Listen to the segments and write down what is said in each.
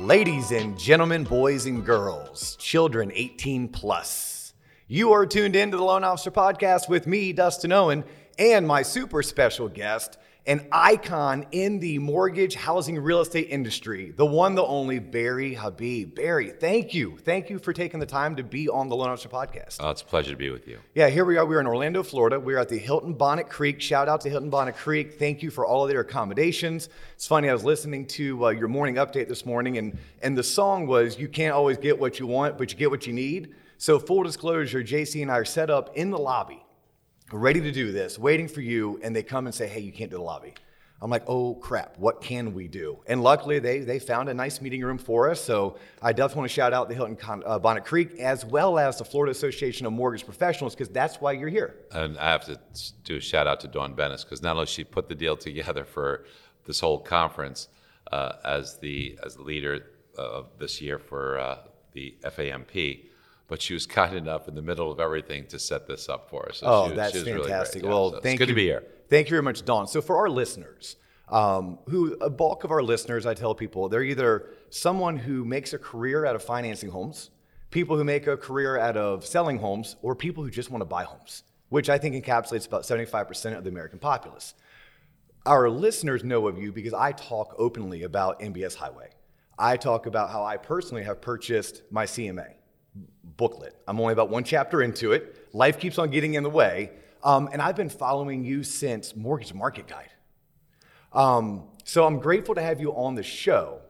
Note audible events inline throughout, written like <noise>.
Ladies and gentlemen, boys and girls, children 18 plus, you are tuned in to the Loan Officer Podcast with me, Dustin Owen, and my super special guest, an icon in the mortgage, housing, real estate industry, the one, the only Barry Habib. Barry, thank you. Thank you for taking the time to be on the Loan Officer Podcast. Oh, it's a pleasure to be with you. Yeah, here we are. We're in Orlando, Florida. We're at the Hilton Bonnet Creek. Shout out to Hilton Bonnet Creek. Thank you for all of their accommodations. It's funny, I was listening to uh, your morning update this morning, and, and the song was You Can't Always Get What You Want, but You Get What You Need. So, full disclosure, JC and I are set up in the lobby ready to do this, waiting for you, and they come and say, hey, you can't do the lobby. I'm like, oh crap, what can we do? And luckily, they, they found a nice meeting room for us. So I definitely want to shout out the Hilton Con- uh, Bonnet Creek as well as the Florida Association of Mortgage Professionals because that's why you're here. And I have to do a shout out to Dawn Bennis because not only she put the deal <laughs> together for this whole conference uh, as the as the leader of this year for uh, the FAMP, but she was kind enough in the middle of everything to set this up for us. So oh, she, that's she fantastic. Really well, so thank good you. to be here. Thank you very much, Dawn. So for our listeners, um, who a bulk of our listeners, I tell people, they're either someone who makes a career out of financing homes, people who make a career out of selling homes, or people who just want to buy homes, which I think encapsulates about 75% of the American populace. Our listeners know of you because I talk openly about MBS Highway. I talk about how I personally have purchased my CMA booklet. I'm only about one chapter into it. Life keeps on getting in the way. Um, and I've been following you since Mortgage Market Guide. Um, so I'm grateful to have you on the show.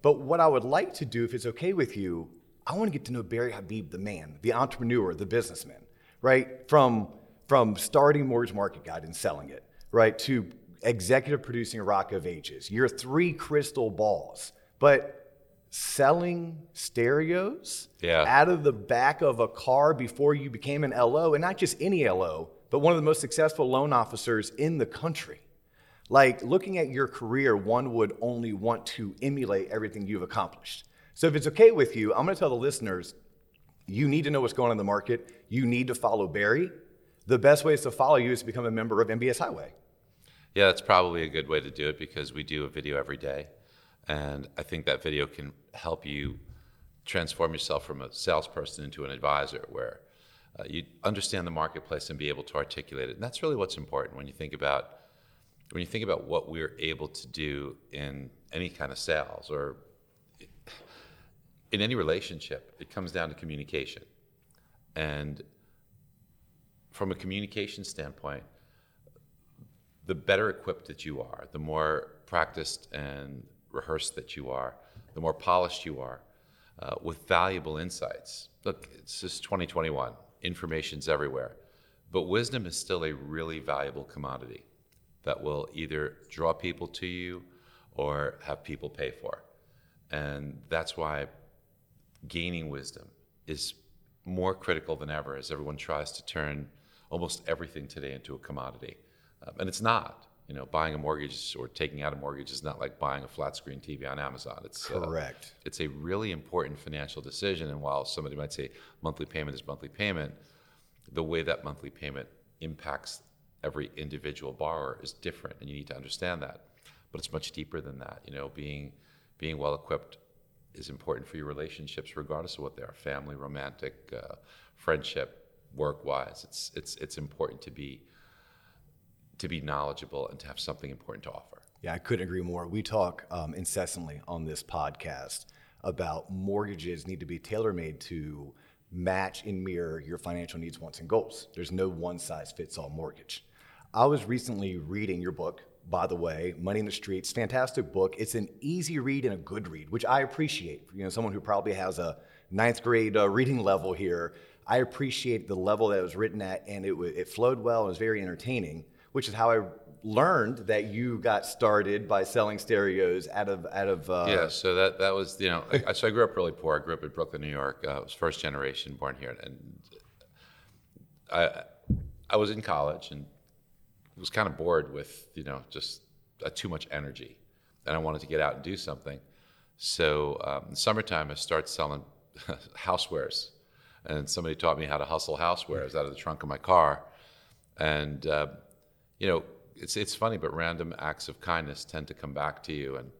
But what I would like to do, if it's okay with you, I want to get to know Barry Habib, the man, the entrepreneur, the businessman, right? From, from starting Mortgage Market Guide and selling it, right, to executive producing Rock of Ages. You're three crystal balls. But selling stereos yeah. out of the back of a car before you became an LO, and not just any LO, but one of the most successful loan officers in the country. Like looking at your career, one would only want to emulate everything you've accomplished. So if it's okay with you, I'm going to tell the listeners you need to know what's going on in the market. You need to follow Barry. The best way is to follow you is to become a member of MBS Highway. Yeah, that's probably a good way to do it because we do a video every day. And I think that video can help you transform yourself from a salesperson into an advisor where uh, you understand the marketplace and be able to articulate it. And that's really what's important when you think about when you think about what we're able to do in any kind of sales or in any relationship, it comes down to communication. And from a communication standpoint, the better equipped that you are, the more practiced and rehearsed that you are, the more polished you are, uh, with valuable insights. Look, it's just 2021, information's everywhere. But wisdom is still a really valuable commodity that will either draw people to you or have people pay for. And that's why gaining wisdom is more critical than ever as everyone tries to turn almost everything today into a commodity. Um, and it's not you know, buying a mortgage or taking out a mortgage is not like buying a flat screen TV on Amazon. It's uh, correct. Uh, it's a really important financial decision, and while somebody might say monthly payment is monthly payment, the way that monthly payment impacts every individual borrower is different, and you need to understand that. But it's much deeper than that. You know, being being well equipped is important for your relationships, regardless of what they are: family, romantic, uh, friendship, work-wise. It's it's it's important to be to be knowledgeable and to have something important to offer. Yeah, I couldn't agree more. We talk um, incessantly on this podcast about mortgages need to be tailor made to match and mirror your financial needs, wants, and goals. There's no one size fits all mortgage. I was recently reading your book, by the way, Money in the Streets. Fantastic book. It's an easy read and a good read, which I appreciate. You know, someone who probably has a ninth grade uh, reading level here. I appreciate the level that it was written at, and it, it flowed well and was very entertaining which is how I learned that you got started by selling stereos out of out of. Uh, yeah, so that that was you know I, so I grew up really poor. I grew up in Brooklyn, New York. Uh, I was first generation born here, and I I was in college and was kind of bored with you know just uh, too much energy, and I wanted to get out and do something. So um, in summertime, I started selling <laughs> housewares, and somebody taught me how to hustle housewares out of the trunk of my car, and uh, you know, it's it's funny, but random acts of kindness tend to come back to you. And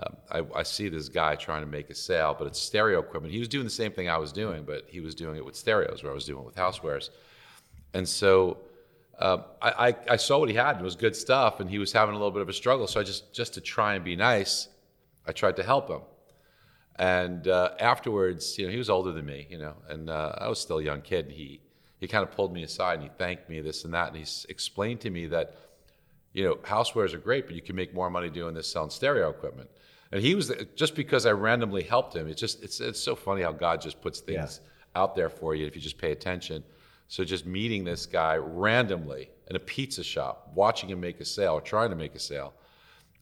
um, I, I see this guy trying to make a sale, but it's stereo equipment. He was doing the same thing I was doing, but he was doing it with stereos, where I was doing it with housewares. And so um, I, I, I saw what he had, and it was good stuff, and he was having a little bit of a struggle. So I just, just to try and be nice, I tried to help him. And uh, afterwards, you know, he was older than me, you know, and uh, I was still a young kid. And he, he kind of pulled me aside and he thanked me, this and that. And he explained to me that, you know, housewares are great, but you can make more money doing this selling stereo equipment. And he was just because I randomly helped him. It's just it's it's so funny how God just puts things yeah. out there for you if you just pay attention. So just meeting this guy randomly in a pizza shop, watching him make a sale or trying to make a sale,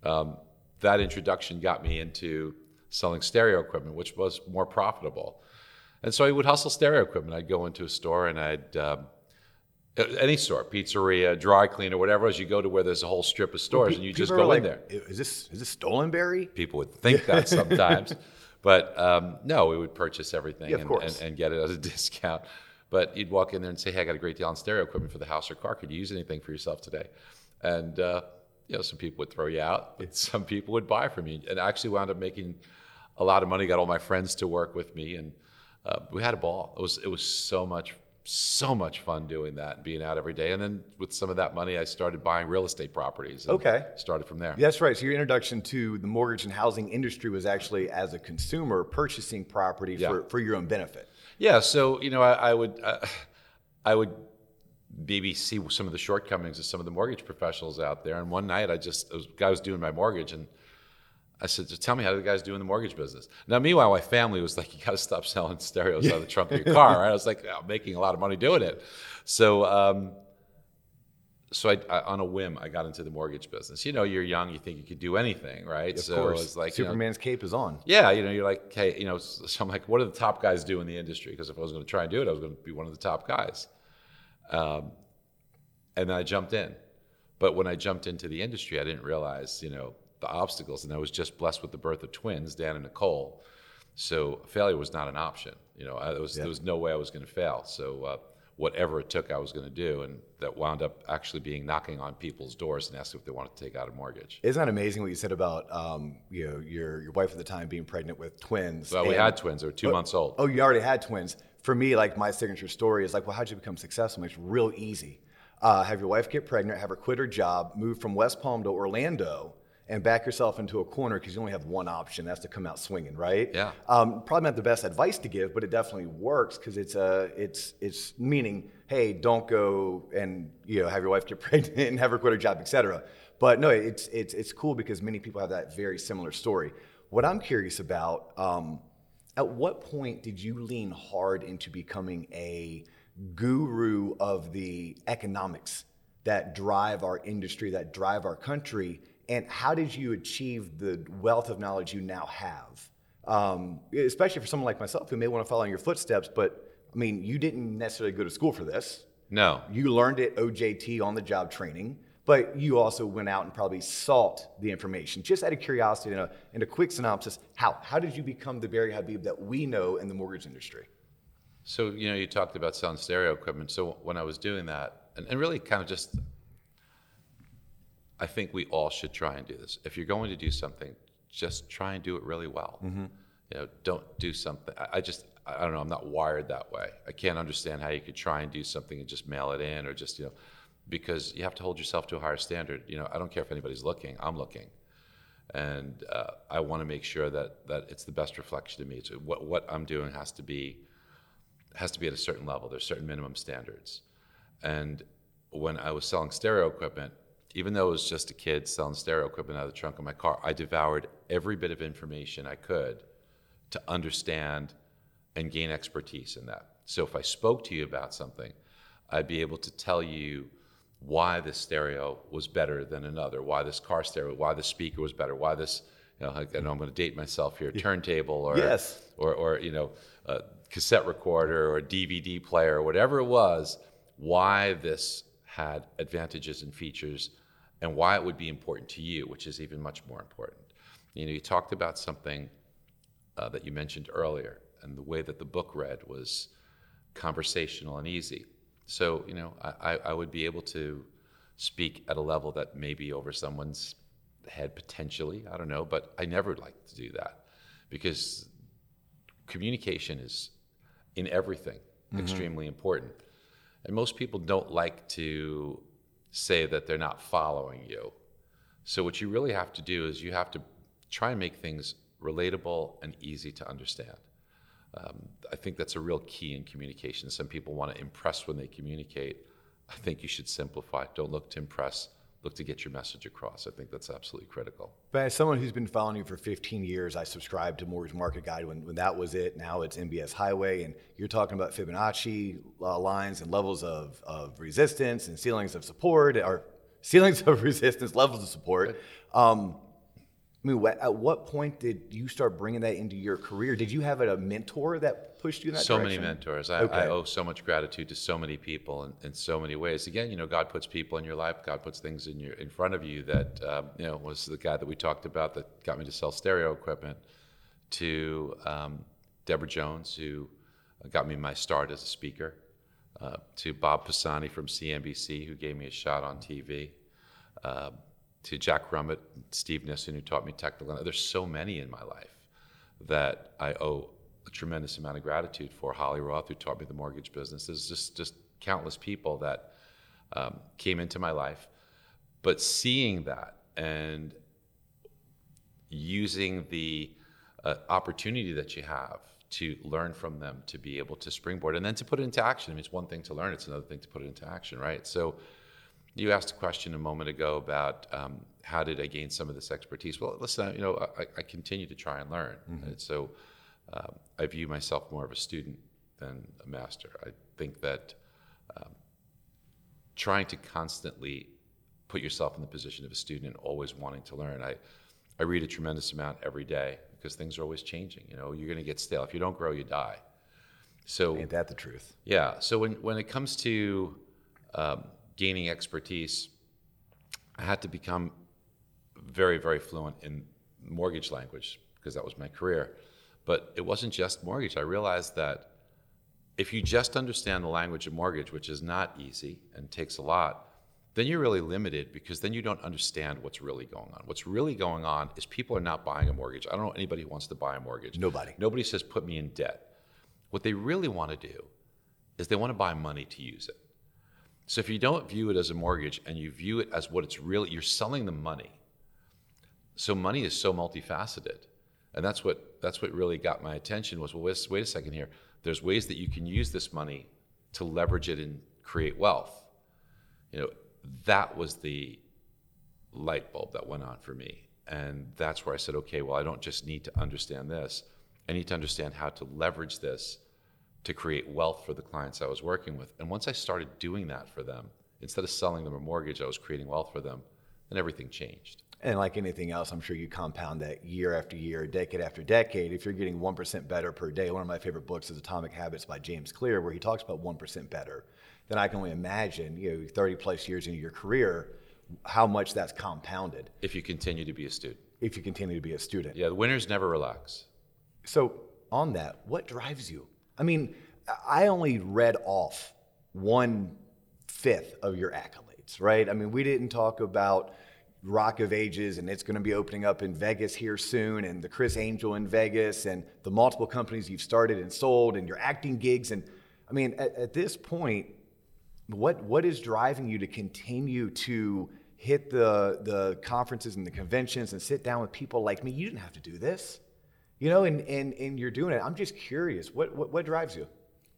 um, that introduction got me into selling stereo equipment, which was more profitable. And so I would hustle stereo equipment. I'd go into a store and I'd um, any store, pizzeria, dry cleaner, whatever it is, you go to where there's a whole strip of stores well, and you just go like, in there. Is this is this Stollenberry? People would think that <laughs> sometimes, but um, no, we would purchase everything yeah, and, and, and, get it at a <laughs> discount. But you'd walk in there and say, "Hey, I got a great deal on stereo equipment for the house or car. Could you use anything for yourself today?" And uh, you know, some people would throw you out, but some people would buy from you, and I actually wound up making a lot of money. Got all my friends to work with me, and uh, we had a ball. It was it was so much so much fun doing that and being out every day. And then with some of that money, I started buying real estate properties. okay. Started from there. That's right. So your introduction to the mortgage and housing industry was actually as a consumer purchasing property yeah. for, for your own benefit. Yeah. So you know, I, I would uh, I would maybe see some of the shortcomings of some of the mortgage professionals out there. And one night, I just was, guy was doing my mortgage and I said, just tell me how the guys do in the mortgage business. Now, meanwhile, my family was like, you got to stop selling stereos out of the trunk of your car. Right? I <laughs> was like, I'm making a lot of money doing it. So, um, so I, I, on a whim, I got into the mortgage business. You know, you're young, you think you could do anything, right? Of so course. it's like Superman's you know, cape is on. Yeah, you know, you're like, hey, you know, so I'm like, what do the top guys do in the industry? Because if I was going to try and do it, I was going to be one of the top guys. Um, and then I jumped in. But when I jumped into the industry, I didn't realize, you know, the obstacles. And I was just blessed with the birth of twins, Dan and Nicole. So failure was not an option. You know, I, there, was, there was no way I was going to fail. So uh, whatever it took, I was going to do. And that wound up actually being knocking on people's doors and asking if they wanted to take out a mortgage. Isn't that amazing what you said about um, you know your your wife at the time being pregnant with twins? Well, we had twins. They were two oh, months old. Oh, you already had twins. For me, like my signature story is like, well, how'd you become successful? It's real easy. Uh, have your wife get pregnant, have her quit her job, move from West Palm to Orlando, and back yourself into a corner because you only have one option. That's to come out swinging, right? Yeah. Um, probably not the best advice to give, but it definitely works because it's a uh, it's it's meaning, hey, don't go and you know have your wife get <laughs> pregnant and have her quit her job, etc. But no, it's it's it's cool because many people have that very similar story. What I'm curious about, um, at what point did you lean hard into becoming a guru of the economics that drive our industry, that drive our country? And how did you achieve the wealth of knowledge you now have? Um, especially for someone like myself who may want to follow in your footsteps, but I mean, you didn't necessarily go to school for this. No. You learned it OJT on the job training, but you also went out and probably sought the information. Just out of curiosity, and a, in a quick synopsis, how, how did you become the Barry Habib that we know in the mortgage industry? So, you know, you talked about selling stereo equipment. So when I was doing that, and, and really kind of just I think we all should try and do this. If you're going to do something, just try and do it really well. Mm-hmm. You know, don't do something. I, I just, I don't know. I'm not wired that way. I can't understand how you could try and do something and just mail it in, or just you know, because you have to hold yourself to a higher standard. You know, I don't care if anybody's looking. I'm looking, and uh, I want to make sure that that it's the best reflection of me. So what what I'm doing has to be has to be at a certain level. There's certain minimum standards, and when I was selling stereo equipment, even though it was just a kid selling stereo equipment out of the trunk of my car, I devoured every bit of information I could to understand and gain expertise in that. So if I spoke to you about something, I'd be able to tell you why this stereo was better than another, why this car stereo, why this speaker was better, why this, you know, I know I'm going to date myself here, turntable or, yes. or, or, you know, a cassette recorder or DVD player, or whatever it was, why this had advantages and features and why it would be important to you, which is even much more important. You know, you talked about something uh, that you mentioned earlier, and the way that the book read was conversational and easy. So, you know, I, I would be able to speak at a level that maybe over someone's head potentially. I don't know, but I never like to do that because communication is in everything extremely important. And most people don't like to say that they're not following you. So, what you really have to do is you have to try and make things relatable and easy to understand. Um, I think that's a real key in communication. Some people want to impress when they communicate. I think you should simplify. Don't look to impress, look to get your message across. I think that's absolutely critical. But as someone who's been following you for 15 years, I subscribed to Mortgage Market Guide when, when that was it. Now it's MBS Highway, and you're talking about Fibonacci uh, lines and levels of, of resistance and ceilings of support, or ceilings <laughs> of resistance, levels of support. Um, I mean, at what point did you start bringing that into your career? Did you have a mentor that pushed you in that so direction? many mentors. I, Okay. I owe so much gratitude to so many people in, in so many ways. Again, you know, God puts people in your life. God puts things in your in front of you that um, you know was the guy that we talked about that got me to sell stereo equipment. To um, Deborah Jones, who got me my start as a speaker. Uh, to Bob Pisani from CNBC, who gave me a shot on TV. Uh, to Jack Rummett, Steve Nison, who taught me technical. There's so many in my life that I owe a tremendous amount of gratitude for. Holly Roth, who taught me the mortgage business. There's just just countless people that um, came into my life, but seeing that and using the uh, opportunity that you have to learn from them, to be able to springboard, and then to put it into action. I mean, it's one thing to learn; it's another thing to put it into action, right? So. You asked a question a moment ago about um, how did I gain some of this expertise. Well, listen, you know, I, I continue to try and learn, and so um, I view myself more of a student than a master. I think that um, trying to constantly put yourself in the position of a student and always wanting to learn. I, I read a tremendous amount every day because things are always changing. You know, you're going to get stale. If you don't grow, you die. So Ain't that the truth? yeah. So when, when it comes to um, gaining expertise, I had to become very, very fluent in mortgage language because that was my career. But it wasn't just mortgage. I realized that if you just understand the language of mortgage, which is not easy and takes a lot, then you're really limited because then you don't understand what's really going on. What's really going on is people are not buying a mortgage. I don't know anybody who wants to buy a mortgage. Nobody. Nobody says put me in debt. What they really want to do is they want to buy money to use it. So if you don't view it as a mortgage and you view it as what it's really, you're selling them money. So money is so multifaceted, and that's what that's what really got my attention was well, wait, wait a second here. There's ways that you can use this money to leverage it and create wealth. You know, that was the light bulb that went on for me, and that's where I said, okay, well, I don't just need to understand this. I need to understand how to leverage this to create wealth for the clients I was working with. And once I started doing that for them, instead of selling them a mortgage, I was creating wealth for them, then everything changed. And like anything else, I'm sure you compound that year after year, decade after decade. If you're getting 1% better per day, one of my favorite books is Atomic Habits by James Clear, where he talks about 1% better. Then I can only imagine, you know, 30 plus years into your career, how much that's compounded If you continue to be a student. if you continue to be a student. Yeah, the winners never relax. So, on that, what drives you? I mean, I only read off one fifth of your accolades, right? I mean, we didn't talk about Rock of Ages and it's going to be opening up in Vegas here soon, and the Criss Angel in Vegas, and the multiple companies you've started and sold, and your acting gigs. And I mean, at, at this point, what what is driving you to continue to hit the the conferences and the conventions and sit down with people like me? You didn't have to do this, you know, and and, and you're doing it. I'm just curious. What what, what drives you?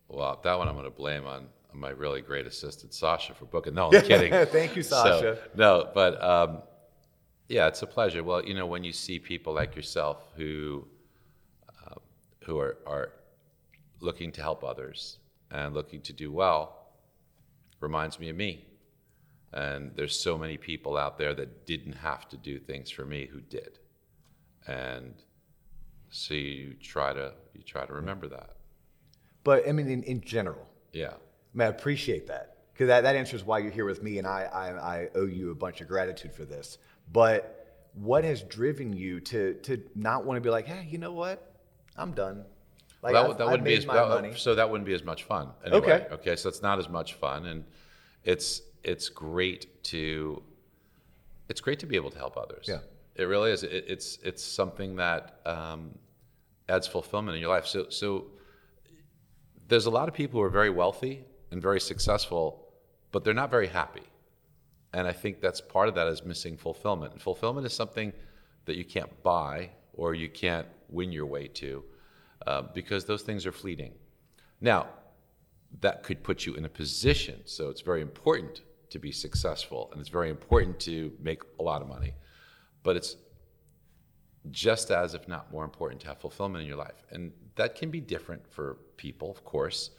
Well, that one I'm going to blame on, my really great assistant, Sasha, for booking. No, I'm kidding. <laughs> Thank you, So, Sasha. no, but um, yeah, it's a pleasure. Well, you know, when you see people like yourself who uh, who are, are looking to help others and looking to do well, reminds me of me. And there's so many people out there that didn't have to do things for me who did. And so you try to you try to remember that. But I mean, in, in general, Yeah. I mean, I appreciate that because that, that answers why you're here with me, and I, I, I owe you a bunch of gratitude for this. But what has driven you to to not want to be like, hey, you know what? I'm done. Like Well, I've- that, that I've wouldn't be as money. so that wouldn't be as much fun anyway. Okay. Okay. So it's not as much fun, and it's it's great to it's great to be able to help others. Yeah. It really is. It, it's it's something that um, adds fulfillment in your life. So so there's a lot of people who are very wealthy and very successful, but they're not very happy. And I think that's part of that is missing fulfillment. And fulfillment is something that you can't buy or you can't win your way to uh, because those things are fleeting. Now, that could put you in a position. So it's very important to be successful and it's very important to make a lot of money. But it's just as, if not more important, to have fulfillment in your life. And that can be different for people, of course.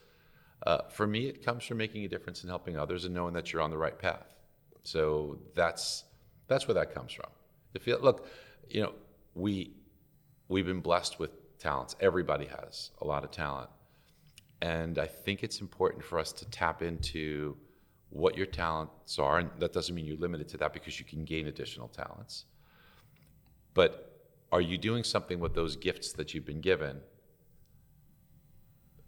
Uh, for me, it comes from making a difference and helping others and knowing that you're on the right path. So that's that's where that comes from. If you look, you know, we we've been blessed with talents. Everybody has a lot of talent, and I think it's important for us to tap into what your talents are. And that doesn't mean you're limited to that because you can gain additional talents. But are you doing something with those gifts that you've been given?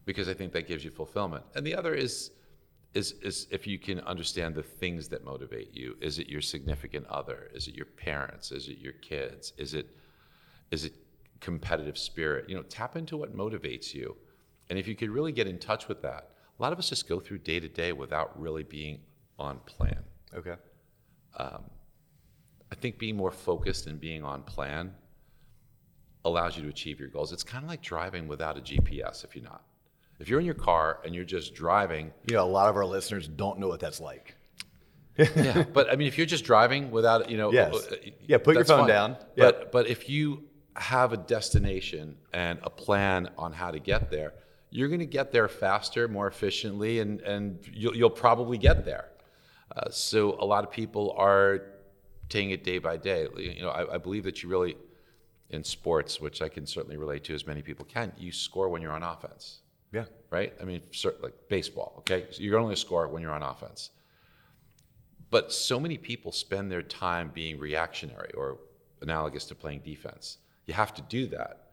Because I think that gives you fulfillment. And the other is is, is if you can understand the things that motivate you. Is it your significant other? Is it your parents? Is it your kids? Is it is it competitive spirit? You know, tap into what motivates you. And if you could really get in touch with that, a lot of us just go through day to day without really being on plan. Okay. Um, I think being more focused and being on plan allows you to achieve your goals. It's kind of like driving without a GPS if you're not. If you're in your car and you're just driving, You know, a lot of our listeners don't know what that's like. yeah. But I mean, if you're just driving without, you know, Yes. uh, Yeah, put your phone fine. down. But but if you have a destination and a plan on how to get there, you're going to get there faster, more efficiently, and and you'll, you'll probably get there. Uh, so a lot of people are taking it day by day. You know, I, I believe that you really, in sports, which I can certainly relate to as many people can, you score when you're on offense Yeah. right? I mean, like baseball, okay? So you're only a score when you're on offense. But so many people spend their time being reactionary or analogous to playing defense. You have to do that.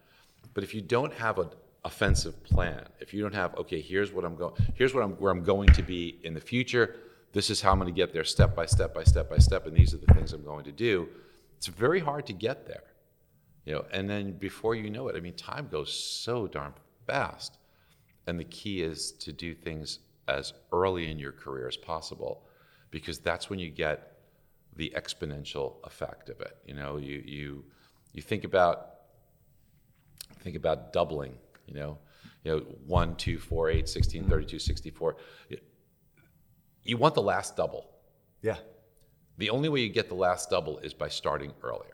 But if you don't have an offensive plan, if you don't have, okay, here's what I'm going, here's what I'm, where I'm going to be in the future. This is how I'm going to get there, step by step by step by step, and these are the things I'm going to do. It's very hard to get there, you know. And then before you know it, I mean, time goes so darn fast. And the key is to do things as early in your career as possible, because that's when you get the exponential effect of it. You know, you you you think about think about doubling. You know, you know, 1, 2, 4, 8, 16, mm-hmm. 32, 64. You want the last double. Yeah. The only way you get the last double is by starting earlier.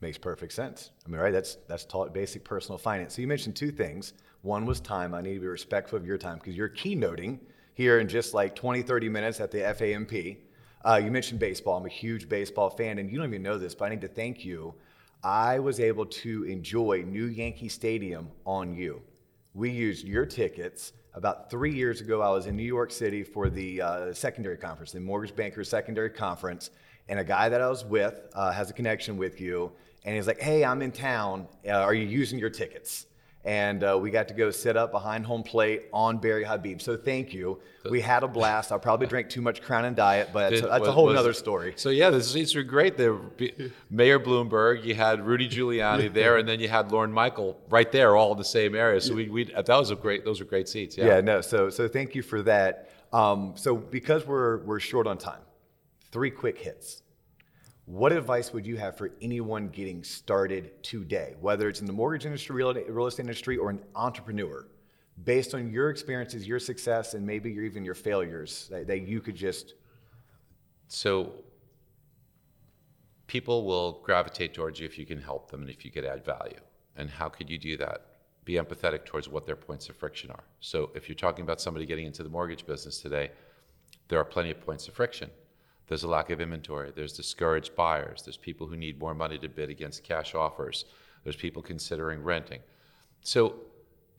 Makes perfect sense. I mean, right? That's that's taught basic personal finance. So you mentioned two things. One was time. I need to be respectful of your time because you're keynoting here in just like 20, 30 minutes at the FAMP. Uh, you mentioned baseball. I'm a huge baseball fan, and you don't even know this, but I need to thank you. I was able to enjoy New Yankee Stadium on you. We used your tickets. About three years ago, I was in New York City for the uh, secondary conference, the Mortgage Bankers Secondary Conference, and a guy that I was with uh, has a connection with you, and he's like, "Hey, I'm in town. Uh, are you using your tickets?" And uh, we got to go sit up behind home plate on Barry Habib. So thank you. We had a blast. I probably drank too much Crown and Diet, but that's, a, that's a whole was- other story. So yeah, the seats were great. There, Mayor Bloomberg, you had Rudy Giuliani <laughs> there, and then you had Lauren Michael right there, all in the same area. So we, we that was a great. Those were great seats. Yeah. Yeah, no. So, so thank you for that. Um, so, because we're we're short on time, three quick hits. What advice would you have for anyone getting started today, whether it's in the mortgage industry, real, estate industry, or an entrepreneur, based on your experiences, your success, and maybe your, even your failures that, that you could just So people will gravitate towards you if you can help them and if you could add value. And how could you do that? Be empathetic towards what their points of friction are. So if you're talking about somebody getting into the mortgage business today, there are plenty of points of friction. There's a lack of inventory. There's discouraged buyers. There's people who need more money to bid against cash offers. There's people considering renting. So,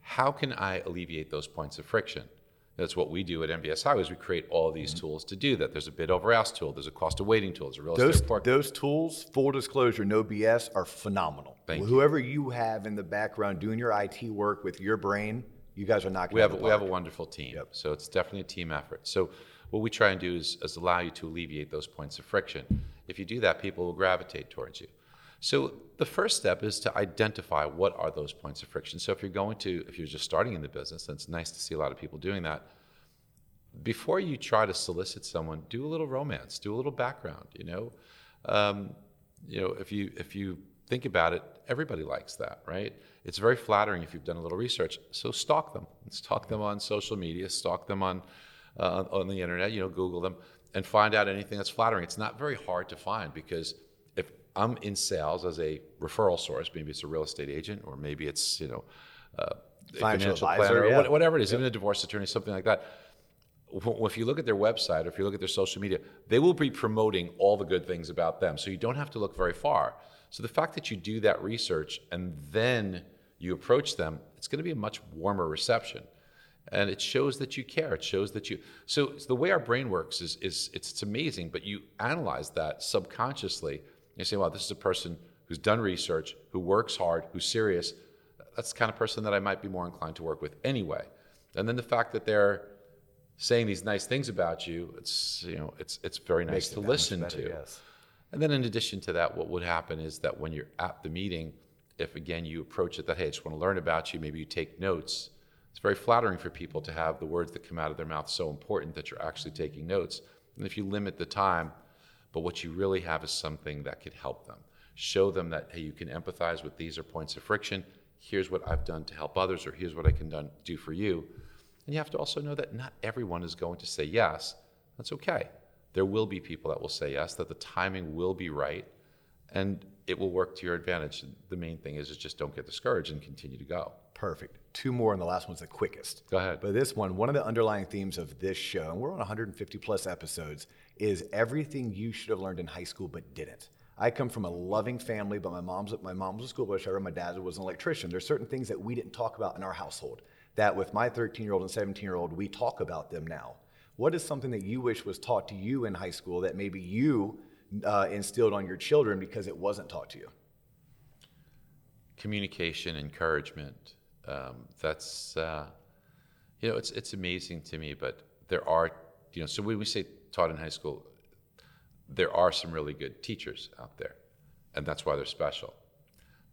how can I alleviate those points of friction? That's what we do at MBS Highways. We create all these mm-hmm. tools to do that. There's a bid over ask tool. There's a cost of waiting tool. There's a real those estate portal. those tools, full disclosure, no BS, are phenomenal. Thank you. Whoever you have in the background doing your IT work with your brain, you guys are knocking. We have we have a wonderful team. Yep. So it's definitely a team effort. So what we try and do is, is allow you to alleviate those points of friction. If you do that, people will gravitate towards you. So the first step is to identify what are those points of friction. So if you're going to, if you're just starting in the business, and it's nice to see a lot of people doing that. Before you try to solicit someone, do a little romance, do a little background. You know, um, you know, if you if you think about it, everybody likes that, right? It's very flattering if you've done a little research. So stalk them, stalk them on social media, stalk them on uh, on the internet. You know, Google them and find out anything that's flattering. It's not very hard to find because if I'm in sales as a referral source, maybe it's a real estate agent or maybe it's you know uh, financial advisor, planner yeah. or whatever it is, even a divorce attorney, something like that. If you look at their website or if you look at their social media, they will be promoting all the good things about them. So you don't have to look very far. So the fact that you do that research and then you approach them, it's going to be a much warmer reception. And it shows that you care. It shows that you. So the way our brain works is, is it's, it's amazing, but you analyze that subconsciously. You say, well, this is a person who's done research, who works hard, who's serious. That's the kind of person that I might be more inclined to work with anyway. And then the fact that they're saying these nice things about you, it's you know, it's it's very nice to listen better, to. yes. And then in addition to that, what would happen is that when you're at the meeting, if again you approach it that hey, I just want to learn about you, maybe you take notes. It's very flattering for people to have the words that come out of their mouth so important that you're actually taking notes. And if you limit the time, but what you really have is something that could help them. Show them that hey, you can empathize with these are points of friction. Here's what I've done to help others, or here's what I can done, do for you. And you have to also know that not everyone is going to say yes. That's okay. There will be people that will say yes, that the timing will be right, and it will work to your advantage. The main thing is, is just don't get discouraged and continue to go. Perfect. Two more, and the last one's the quickest. Go ahead. But this one, one of the underlying themes of this show, and we're on 150 plus episodes, is everything you should have learned in high school but didn't. I come from a loving family, but my mom's my mom was a school bus driver. My dad was an electrician. There's certain things that we didn't talk about in our household that with my 13 year old and 17 year old, we talk about them now. What is something that you wish was taught to you in high school that maybe you uh, instilled on your children because it wasn't taught to you? communication, encouragement. Um, that's uh, you know, it's it's amazing to me. But there are you know, so when we say taught in high school, there are some really good teachers out there, and that's why they're special.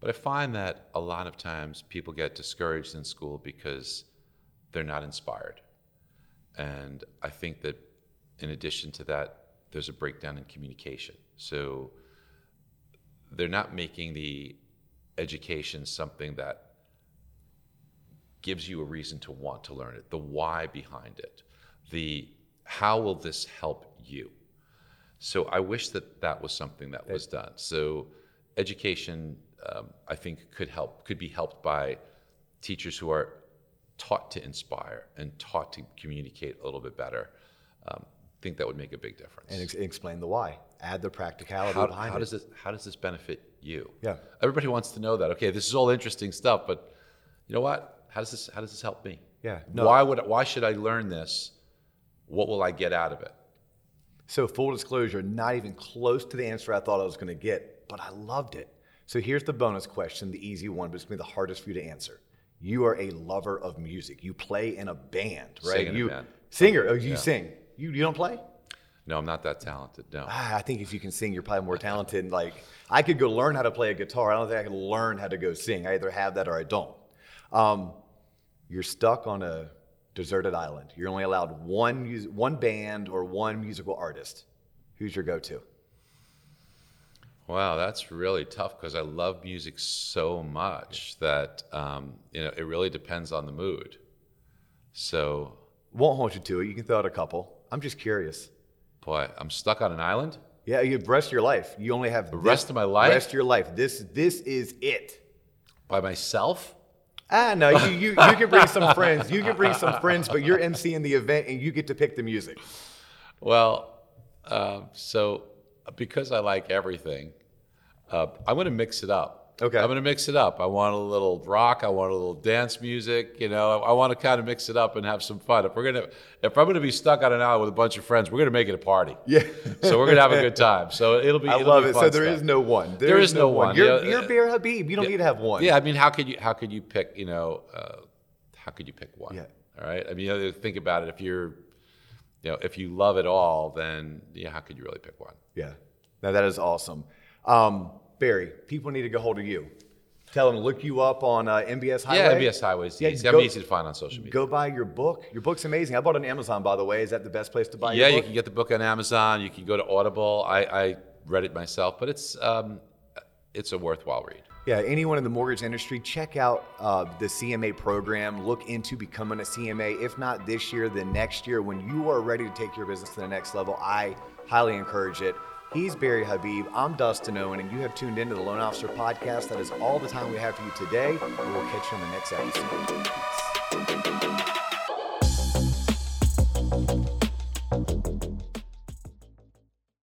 But I find that a lot of times people get discouraged in school because they're not inspired, and I think that in addition to that, there's a breakdown in communication. So they're not making the education something that gives you a reason to want to learn it, the why behind it, the how will this help you. So I wish that that was something that was done. So education, um, I think, could help, could be helped by teachers who are taught to inspire and taught to communicate a little bit better. Um, think that would make a big difference. And ex- explain the why. Add the practicality how, behind how it. does this how does this benefit you? Yeah. Everybody wants to know that. Okay, this is all interesting stuff, but you know what? How does this how does this help me? Yeah, no. Why would why should I learn this? What will I get out of it? So, full disclosure, not even close to the answer I thought I was going to get, but I loved it. So, here's the bonus question, the easy one, but it's going to be the hardest for you to answer. You are a lover of music. You play in a band, right? Sing in a you band. singer. Oh, you sing. You you don't play? No, I'm not that talented. No. Ah, I think if you can sing, you're probably more talented. Like I could go learn how to play a guitar. I don't think I can learn how to go sing. I either have that or I don't. Um, you're stuck on a deserted island. You're only allowed one mus- one band or one musical artist. Who's your go-to? Wow, that's really tough because I love music so much that um, you know it really depends on the mood. So, Won't hold you to it. You can throw out a couple. I'm just curious. boy, I'm stuck on an island. Yeah, you the rest of your life. You only have the rest of my life? Rest of your life. This this is it. By myself? Ah, no, you, you, you can bring some <laughs> friends. You can bring some friends, but you're emceeing the event and you get to pick the music. Well, uh, so because I like everything, uh, I'm going to mix it up. Okay. I'm going to mix it up. I want a little rock. I want a little dance music. You know, I, want to kind of mix it up and have some fun. If we're gonna, if I'm going to be stuck on an island with a bunch of friends, we're going to make it a party. Yeah. <laughs> So we're going to have a good time. So it'll be. I it'll love be it. So there stuff. is no one. There is no one. You're, Yeah, you're uh, Barry Habib. You don't need to have one. Yeah, I mean, how could you how could you pick? You know, uh, how could you pick one? Yeah. All right. I mean, you know, think about it. If you're, you know, if you love it all, then yeah, how could you really pick one? Yeah. Now that is awesome. Um, Barry, people need to get hold of you. Tell them to look you up on uh, MBS Highway. Yeah, MBS Highways. Yeah, easy. go- easy to find on social media. Go buy your book. Your book's amazing. I bought it on Amazon, by the way. Is that the best place to buy yeah, you can get the book on Amazon. You can go to Audible. I, I read it myself, but it's um, it's a worthwhile read. Yeah, anyone in the mortgage industry, check out uh, the CMA program. Look into becoming a CMA. If not this year, then next year, when you are ready to take your business to the next level, I highly encourage it. He's Barry Habib. I'm Dustin Owen, and you have tuned into the Loan Officer Podcast. That is all the time we have for you today. We will catch you on the next episode.